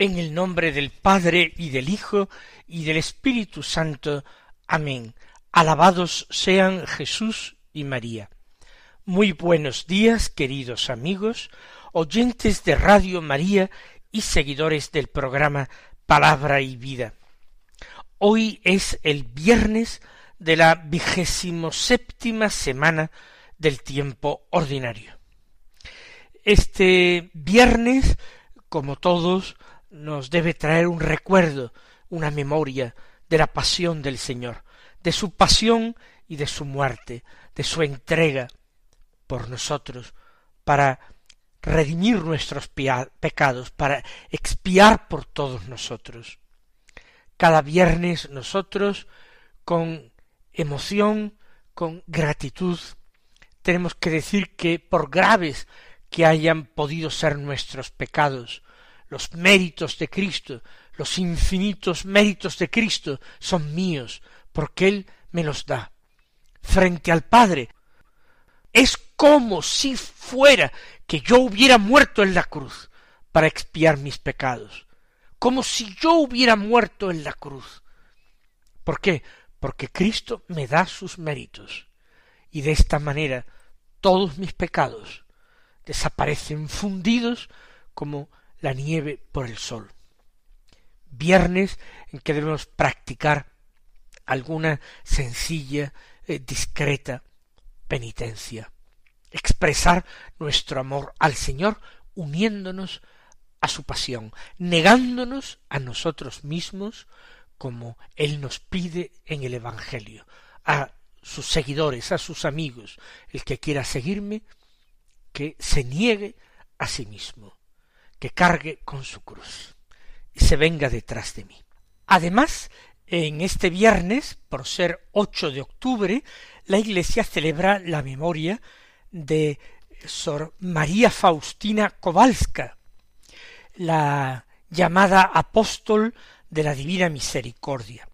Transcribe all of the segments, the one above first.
En el nombre del Padre y del Hijo y del Espíritu Santo. Amén. Alabados sean Jesús y María. Muy buenos días, queridos amigos, oyentes de Radio María y seguidores del programa Palabra y Vida. Hoy es el viernes de la vigésimo séptima semana del tiempo ordinario. Este viernes, como todos, nos debe traer un recuerdo, una memoria de la pasión del Señor, de su pasión y de su muerte, de su entrega por nosotros, para redimir nuestros pecados, para expiar por todos nosotros. Cada viernes nosotros, con emoción, con gratitud, tenemos que decir que por graves que hayan podido ser nuestros pecados, los méritos de Cristo, los infinitos méritos de Cristo son míos, porque Él me los da. Frente al Padre, es como si fuera que yo hubiera muerto en la cruz para expiar mis pecados, como si yo hubiera muerto en la cruz. ¿Por qué? Porque Cristo me da sus méritos, y de esta manera todos mis pecados desaparecen fundidos como la nieve por el sol. Viernes en que debemos practicar alguna sencilla, eh, discreta penitencia, expresar nuestro amor al Señor uniéndonos a su pasión, negándonos a nosotros mismos como Él nos pide en el Evangelio, a sus seguidores, a sus amigos, el que quiera seguirme, que se niegue a sí mismo, que cargue con su cruz y se venga detrás de mí. Además, en este viernes, por ser 8 de octubre, la Iglesia celebra la memoria de Sor María Faustina Kowalska, la llamada apóstol de la Divina Misericordia.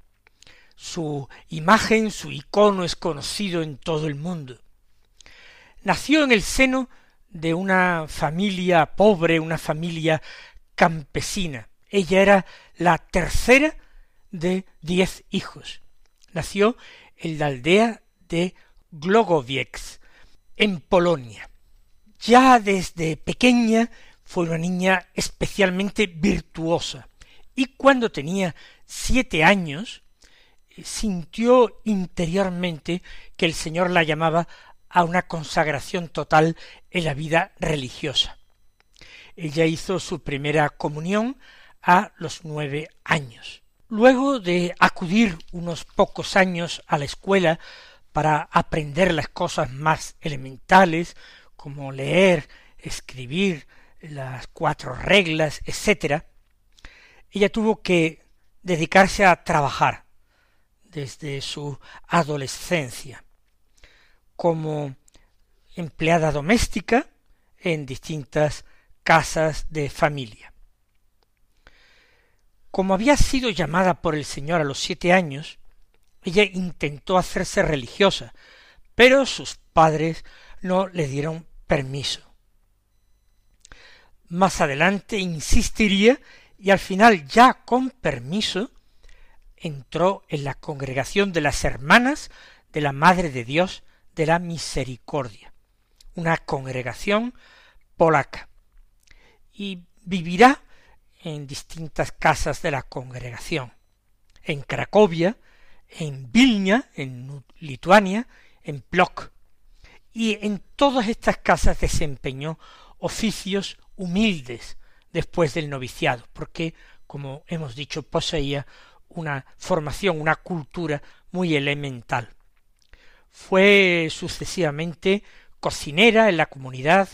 Su imagen, su icono es conocido en todo el mundo. Nació en el seno de una familia pobre, una familia campesina. Ella era la tercera de diez hijos. Nació en la aldea de Glogowiec, en Polonia. Ya desde pequeña fue una niña especialmente virtuosa y cuando tenía siete años sintió interiormente que el Señor la llamaba a una consagración total en la vida religiosa. Ella hizo su primera comunión a los nueve años. Luego de acudir unos pocos años a la escuela para aprender las cosas más elementales, como leer, escribir, las cuatro reglas, etc., ella tuvo que dedicarse a trabajar desde su adolescencia como empleada doméstica en distintas casas de familia. Como había sido llamada por el Señor a los siete años, ella intentó hacerse religiosa, pero sus padres no le dieron permiso. Más adelante insistiría y al final ya con permiso entró en la congregación de las hermanas de la Madre de Dios de la Misericordia, una congregación polaca, y vivirá en distintas casas de la congregación, en Cracovia, en Vilna, en Lituania, en Plock, y en todas estas casas desempeñó oficios humildes después del noviciado, porque, como hemos dicho, poseía una formación, una cultura muy elemental. Fue sucesivamente cocinera en la comunidad,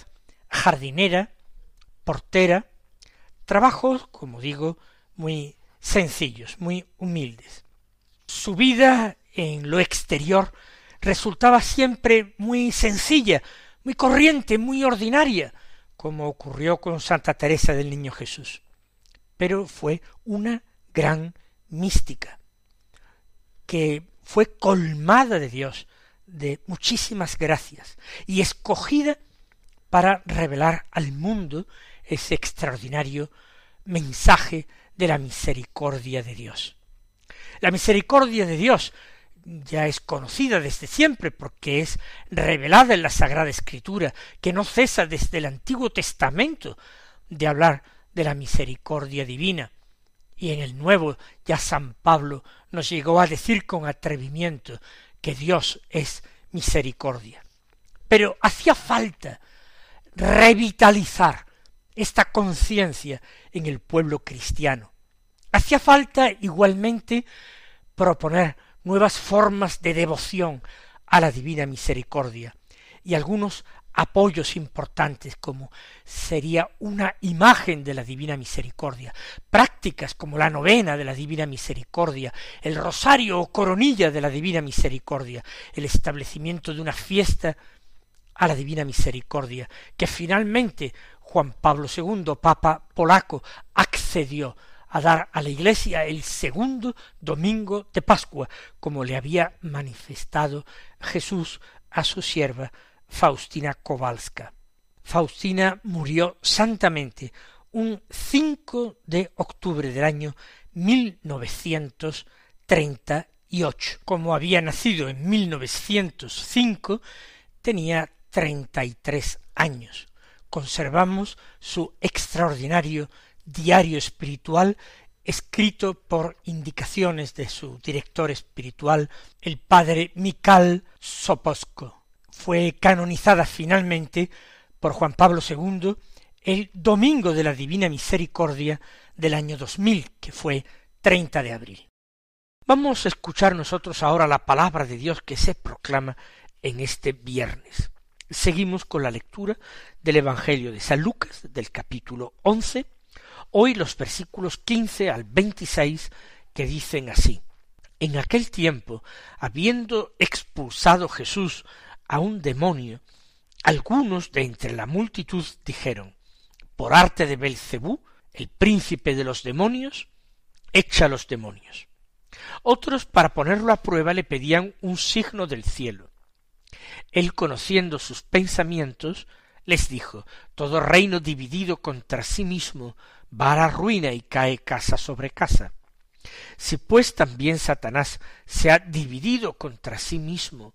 jardinera, portera, trabajos, como digo, muy sencillos, muy humildes. Su vida en lo exterior resultaba siempre muy sencilla, muy corriente, muy ordinaria, como ocurrió con Santa Teresa del Niño Jesús. Pero fue una gran mística, que fue colmada de Dios de muchísimas gracias y escogida para revelar al mundo ese extraordinario mensaje de la misericordia de Dios. La misericordia de Dios ya es conocida desde siempre porque es revelada en la Sagrada Escritura, que no cesa desde el Antiguo Testamento de hablar de la misericordia divina. Y en el Nuevo ya San Pablo nos llegó a decir con atrevimiento que Dios es misericordia. Pero hacía falta revitalizar esta conciencia en el pueblo cristiano. Hacía falta igualmente proponer nuevas formas de devoción a la divina misericordia y algunos apoyos importantes como sería una imagen de la divina misericordia, prácticas como la novena de la divina misericordia, el rosario o coronilla de la divina misericordia, el establecimiento de una fiesta a la divina misericordia, que finalmente Juan Pablo II, Papa polaco, accedió a dar a la Iglesia el segundo domingo de Pascua, como le había manifestado Jesús a su sierva Faustina Kowalska. Faustina murió santamente un 5 de octubre del año 1938. Como había nacido en 1905, tenía treinta y tres años. Conservamos su extraordinario diario espiritual escrito por indicaciones de su director espiritual, el padre Mikal Soposko. Fue canonizada finalmente por Juan Pablo II el domingo de la Divina Misericordia del año 2000, que fue 30 de abril. Vamos a escuchar nosotros ahora la palabra de Dios que se proclama en este viernes. Seguimos con la lectura del Evangelio de San Lucas, del capítulo once, Hoy los versículos quince al veintiséis que dicen así. En aquel tiempo, habiendo expulsado Jesús a un demonio, algunos de entre la multitud dijeron, por arte de Belcebú, el príncipe de los demonios, echa los demonios. Otros, para ponerlo a prueba, le pedían un signo del cielo. Él, conociendo sus pensamientos, les dijo, todo reino dividido contra sí mismo va a la ruina y cae casa sobre casa. Si pues también Satanás se ha dividido contra sí mismo,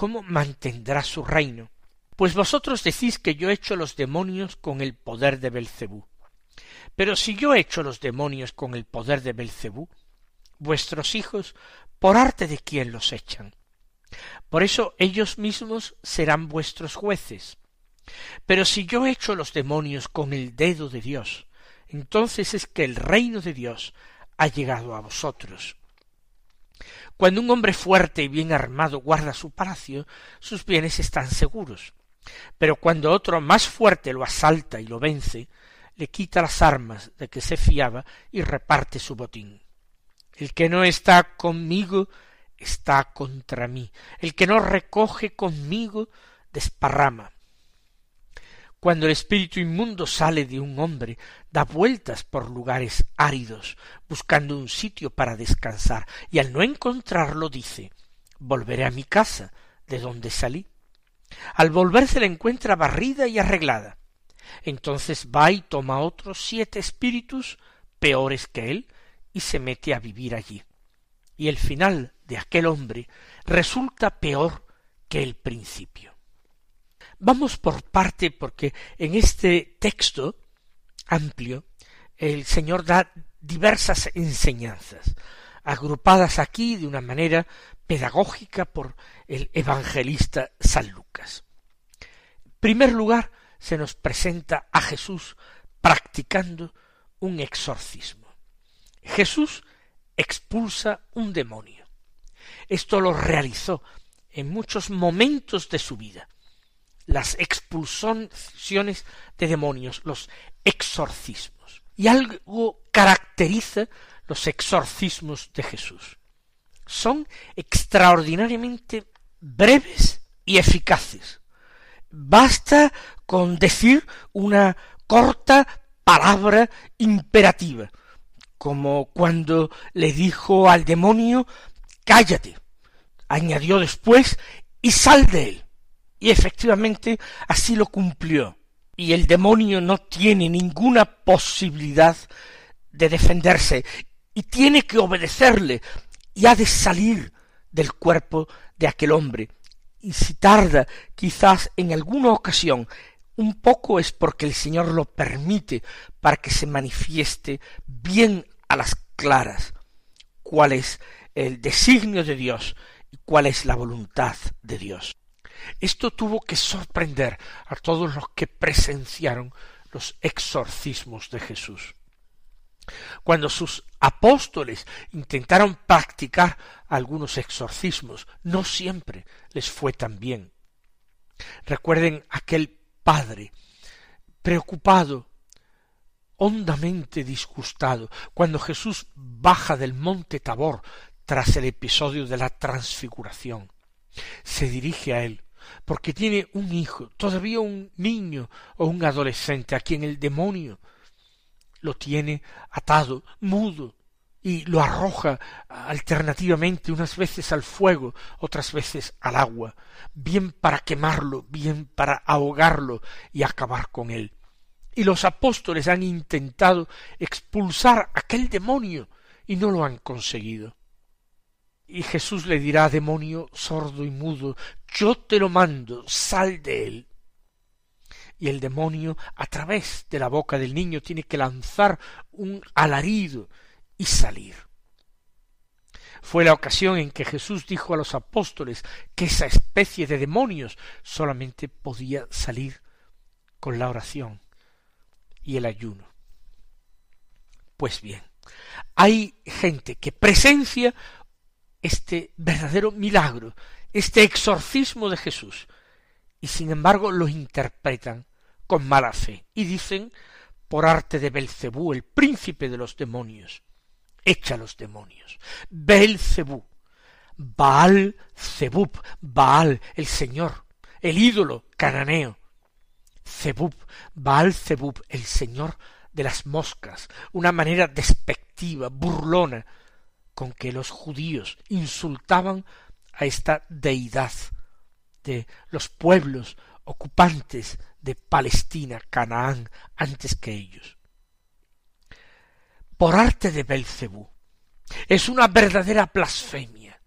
¿cómo mantendrá su reino? Pues vosotros decís que yo he hecho los demonios con el poder de Belcebú. Pero si yo he hecho los demonios con el poder de Belcebú, vuestros hijos, ¿por arte de quién los echan? Por eso ellos mismos serán vuestros jueces. Pero si yo he hecho los demonios con el dedo de Dios, entonces es que el reino de Dios ha llegado a vosotros. Cuando un hombre fuerte y bien armado guarda su palacio, sus bienes están seguros. Pero cuando otro más fuerte lo asalta y lo vence, le quita las armas de que se fiaba y reparte su botín. El que no está conmigo está contra mí. El que no recoge conmigo desparrama. Cuando el espíritu inmundo sale de un hombre, da vueltas por lugares áridos, buscando un sitio para descansar, y al no encontrarlo dice volveré a mi casa, de donde salí. Al volver se la encuentra barrida y arreglada. Entonces va y toma otros siete espíritus peores que él, y se mete a vivir allí. Y el final de aquel hombre resulta peor que el principio. Vamos por parte porque en este texto amplio el Señor da diversas enseñanzas, agrupadas aquí de una manera pedagógica por el evangelista San Lucas. En primer lugar, se nos presenta a Jesús practicando un exorcismo. Jesús expulsa un demonio. Esto lo realizó en muchos momentos de su vida las expulsiones de demonios, los exorcismos. Y algo caracteriza los exorcismos de Jesús. son extraordinariamente breves y eficaces. Basta con decir una corta palabra imperativa, como cuando le dijo al demonio cállate. Añadió después y sal de él. Y efectivamente así lo cumplió. Y el demonio no tiene ninguna posibilidad de defenderse y tiene que obedecerle y ha de salir del cuerpo de aquel hombre. Y si tarda quizás en alguna ocasión un poco es porque el Señor lo permite para que se manifieste bien a las claras cuál es el designio de Dios y cuál es la voluntad de Dios. Esto tuvo que sorprender a todos los que presenciaron los exorcismos de Jesús. Cuando sus apóstoles intentaron practicar algunos exorcismos, no siempre les fue tan bien. Recuerden aquel padre preocupado, hondamente disgustado, cuando Jesús baja del monte Tabor tras el episodio de la transfiguración. Se dirige a él, porque tiene un hijo, todavía un niño o un adolescente, a quien el demonio lo tiene atado, mudo, y lo arroja alternativamente unas veces al fuego, otras veces al agua, bien para quemarlo, bien para ahogarlo y acabar con él. Y los apóstoles han intentado expulsar aquel demonio y no lo han conseguido. Y Jesús le dirá demonio sordo y mudo, yo te lo mando, sal de él y el demonio a través de la boca del niño tiene que lanzar un alarido y salir. Fue la ocasión en que Jesús dijo a los apóstoles que esa especie de demonios solamente podía salir con la oración y el ayuno. Pues bien, hay gente que presencia este verdadero milagro, este exorcismo de Jesús, y sin embargo lo interpretan con mala fe y dicen por arte de Belcebú, el príncipe de los demonios, echa los demonios. Belcebú, Baal Zebub, Baal, el señor, el ídolo cananeo. Zebub, Baal Zebub, el señor de las moscas, una manera despectiva, burlona, con que los judíos insultaban a esta deidad de los pueblos ocupantes de Palestina, Canaán, antes que ellos. Por arte de Belcebú. Es una verdadera blasfemia.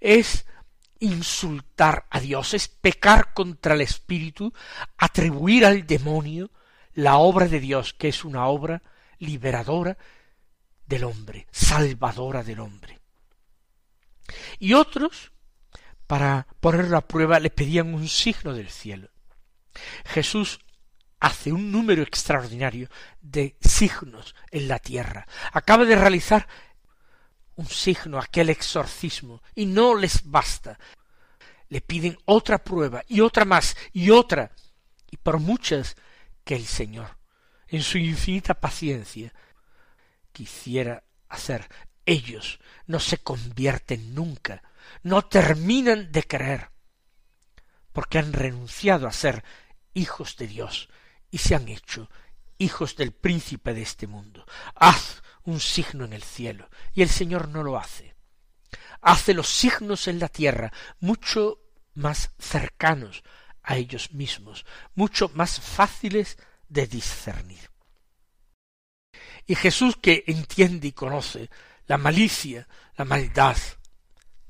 Es insultar a Dios, es pecar contra el Espíritu, atribuir al demonio la obra de Dios, que es una obra liberadora del hombre, salvadora del hombre. Y otros, para ponerlo a prueba, le pedían un signo del cielo. Jesús hace un número extraordinario de signos en la tierra. Acaba de realizar un signo, aquel exorcismo, y no les basta. Le piden otra prueba y otra más y otra, y por muchas que el Señor, en su infinita paciencia, quisiera hacer. Ellos no se convierten nunca, no terminan de creer, porque han renunciado a ser hijos de Dios y se han hecho hijos del príncipe de este mundo. Haz un signo en el cielo y el Señor no lo hace. Hace los signos en la tierra mucho más cercanos a ellos mismos, mucho más fáciles de discernir. Y Jesús que entiende y conoce la malicia, la maldad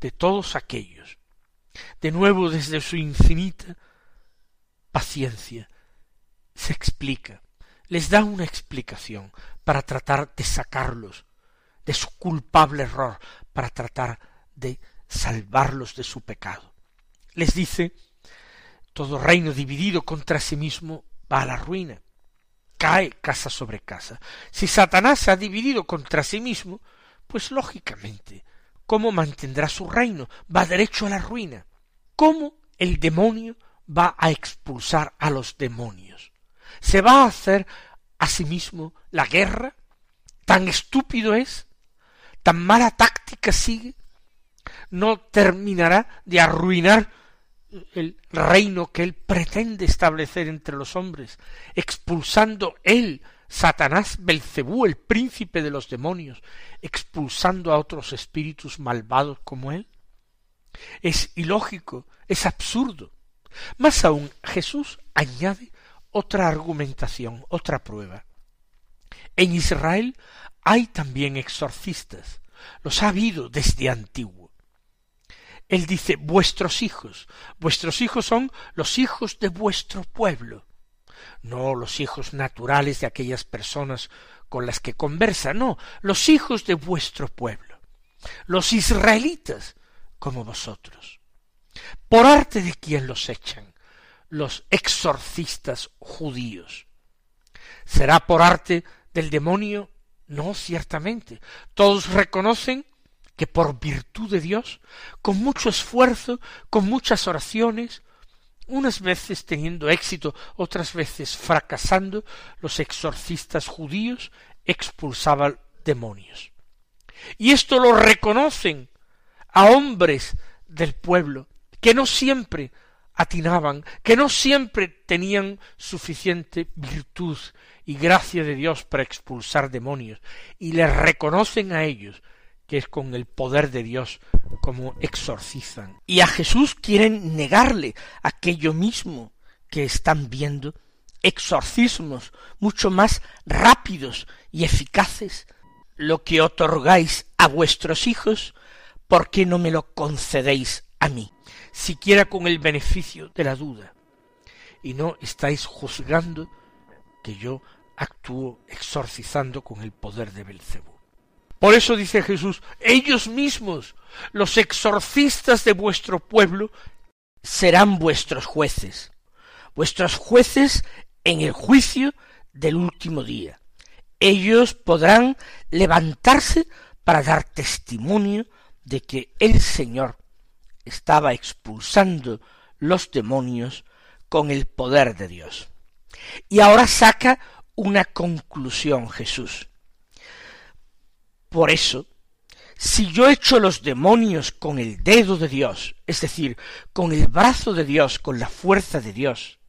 de todos aquellos, de nuevo desde su infinita paciencia, se explica, les da una explicación para tratar de sacarlos de su culpable error, para tratar de salvarlos de su pecado. Les dice, todo reino dividido contra sí mismo va a la ruina, cae casa sobre casa. Si Satanás se ha dividido contra sí mismo, pues lógicamente, ¿cómo mantendrá su reino? Va derecho a la ruina. ¿Cómo el demonio va a expulsar a los demonios. ¿Se va a hacer a sí mismo la guerra? ¿Tan estúpido es? ¿Tan mala táctica sigue? no terminará de arruinar el reino que él pretende establecer entre los hombres, expulsando él, Satanás Belcebú, el príncipe de los demonios, expulsando a otros espíritus malvados como él? Es ilógico, es absurdo. Más aún, Jesús añade otra argumentación, otra prueba. En Israel hay también exorcistas, los ha habido desde antiguo. Él dice vuestros hijos, vuestros hijos son los hijos de vuestro pueblo, no los hijos naturales de aquellas personas con las que conversa, no, los hijos de vuestro pueblo, los israelitas como vosotros. ¿Por arte de quién los echan? Los exorcistas judíos. ¿Será por arte del demonio? No, ciertamente. Todos reconocen que por virtud de Dios, con mucho esfuerzo, con muchas oraciones, unas veces teniendo éxito, otras veces fracasando, los exorcistas judíos expulsaban demonios. Y esto lo reconocen a hombres del pueblo, que no siempre atinaban, que no siempre tenían suficiente virtud y gracia de Dios para expulsar demonios, y les reconocen a ellos que es con el poder de Dios como exorcizan. Y a Jesús quieren negarle aquello mismo que están viendo, exorcismos mucho más rápidos y eficaces. Lo que otorgáis a vuestros hijos, ¿por qué no me lo concedéis a mí? Siquiera con el beneficio de la duda. Y no estáis juzgando que yo actúo exorcizando con el poder de Belcebú. Por eso dice Jesús, ellos mismos, los exorcistas de vuestro pueblo, serán vuestros jueces, vuestros jueces en el juicio del último día. Ellos podrán levantarse para dar testimonio de que el Señor estaba expulsando los demonios con el poder de Dios. Y ahora saca una conclusión Jesús. Por eso, si yo echo los demonios con el dedo de Dios, es decir, con el brazo de Dios, con la fuerza de Dios,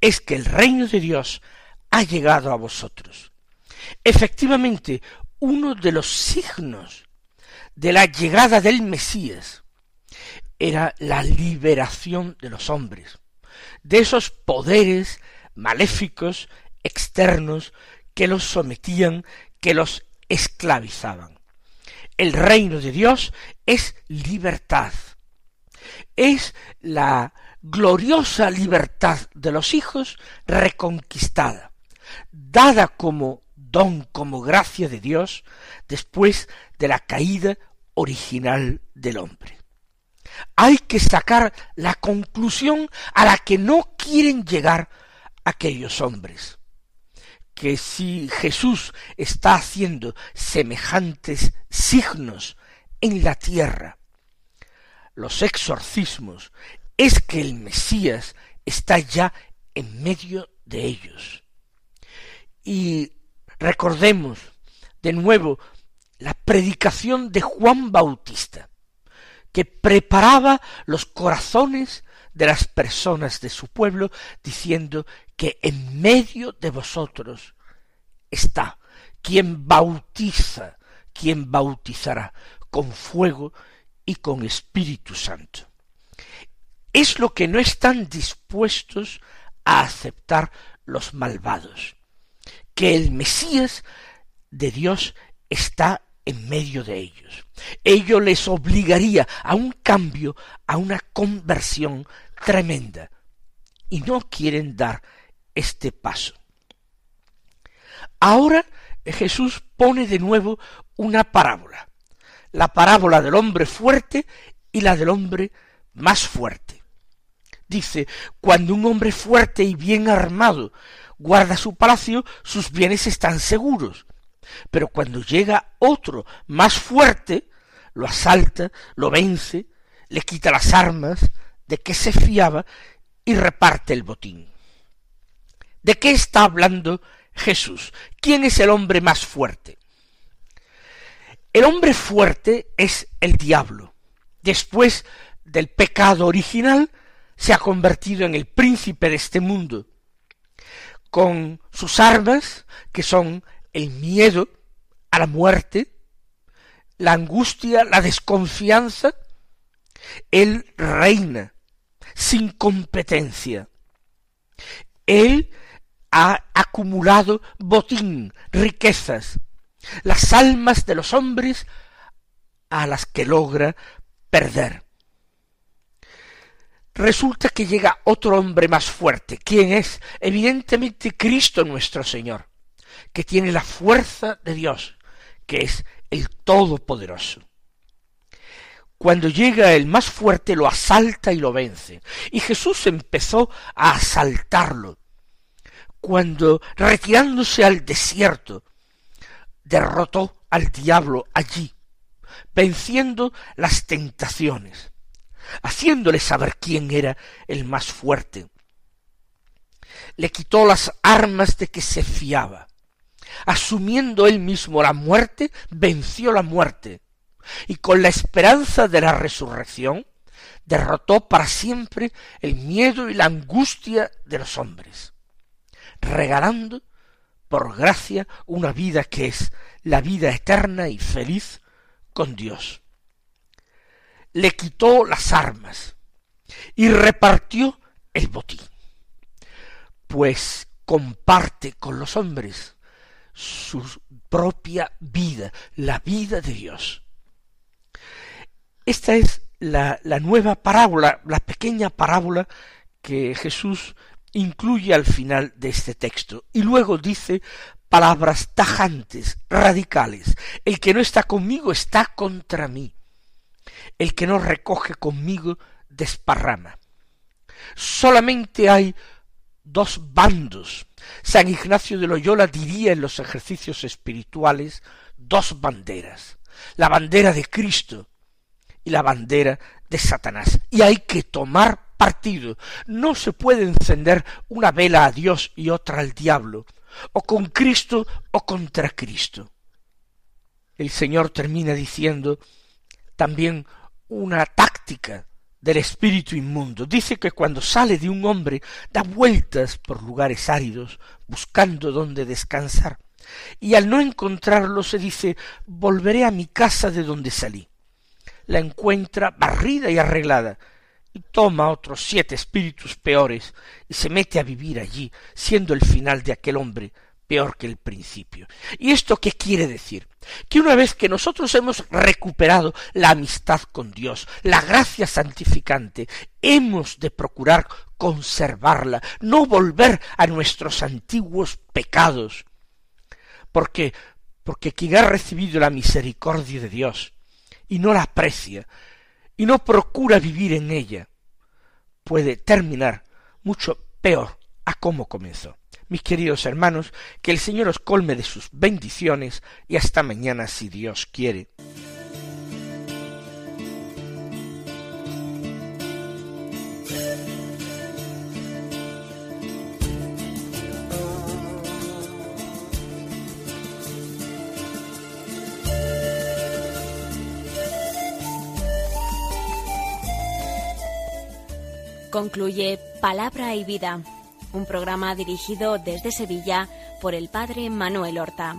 es que el reino de Dios ha llegado a vosotros. Efectivamente, uno de los signos de la llegada del Mesías era la liberación de los hombres, de esos poderes maléficos externos que los sometían, que los esclavizaban. El reino de Dios es libertad. Es la gloriosa libertad de los hijos reconquistada, dada como don, como gracia de Dios, después de la caída original del hombre. Hay que sacar la conclusión a la que no quieren llegar aquellos hombres que si Jesús está haciendo semejantes signos en la tierra, los exorcismos, es que el Mesías está ya en medio de ellos. Y recordemos de nuevo la predicación de Juan Bautista, que preparaba los corazones de las personas de su pueblo, diciendo que en medio de vosotros está quien bautiza, quien bautizará con fuego y con Espíritu Santo. Es lo que no están dispuestos a aceptar los malvados, que el Mesías de Dios está en medio de ellos. Ello les obligaría a un cambio, a una conversión tremenda, y no quieren dar este paso. Ahora Jesús pone de nuevo una parábola, la parábola del hombre fuerte y la del hombre más fuerte. Dice, cuando un hombre fuerte y bien armado guarda su palacio, sus bienes están seguros. Pero cuando llega otro más fuerte, lo asalta, lo vence, le quita las armas de que se fiaba y reparte el botín. ¿De qué está hablando Jesús? ¿Quién es el hombre más fuerte? El hombre fuerte es el diablo. Después del pecado original, se ha convertido en el príncipe de este mundo, con sus armas, que son el miedo a la muerte, la angustia, la desconfianza, él reina sin competencia. Él ha acumulado botín, riquezas, las almas de los hombres a las que logra perder. Resulta que llega otro hombre más fuerte. ¿Quién es? Evidentemente Cristo nuestro Señor, que tiene la fuerza de Dios, que es el Todopoderoso. Cuando llega el más fuerte lo asalta y lo vence. Y Jesús empezó a asaltarlo. Cuando, retirándose al desierto, derrotó al diablo allí, venciendo las tentaciones, haciéndole saber quién era el más fuerte. Le quitó las armas de que se fiaba. Asumiendo él mismo la muerte, venció la muerte, y con la esperanza de la resurrección, derrotó para siempre el miedo y la angustia de los hombres, regalando por gracia una vida que es la vida eterna y feliz con Dios. Le quitó las armas y repartió el botín, pues comparte con los hombres su propia vida, la vida de Dios. Esta es la, nueva parábola, la pequeña parábola que Jesús incluye al final de este texto. Y luego dice palabras tajantes, radicales. El que no está conmigo está contra mí. El que no recoge conmigo desparrama. Solamente hay dos bandos. San Ignacio de Loyola diría en los ejercicios espirituales dos banderas. La bandera de Cristo y la bandera de Satanás. Y hay que tomar partido. No se puede encender una vela a Dios y otra al diablo, o con Cristo o contra Cristo. El Señor termina diciendo también una táctica del espíritu inmundo. Dice que cuando sale de un hombre da vueltas por lugares áridos, buscando donde descansar. Y al no encontrarlo se dice volveré a mi casa de donde salí. La encuentra barrida y arreglada, y toma otros siete espíritus peores y se mete a vivir allí, siendo el final de aquel hombre peor que el principio. ¿Y esto qué quiere decir? Que una vez que nosotros hemos recuperado la amistad con Dios, la gracia santificante, hemos de procurar conservarla, no volver a nuestros antiguos pecados. Porque porque quien ha recibido la misericordia de Dios y no la aprecia, y no procura vivir en ella, puede terminar mucho peor a cómo comenzó. Mis queridos hermanos, que el Señor os colme de sus bendiciones y hasta mañana si Dios quiere. Concluye Palabra y Vida, un programa dirigido desde Sevilla por el Padre Manuel Horta.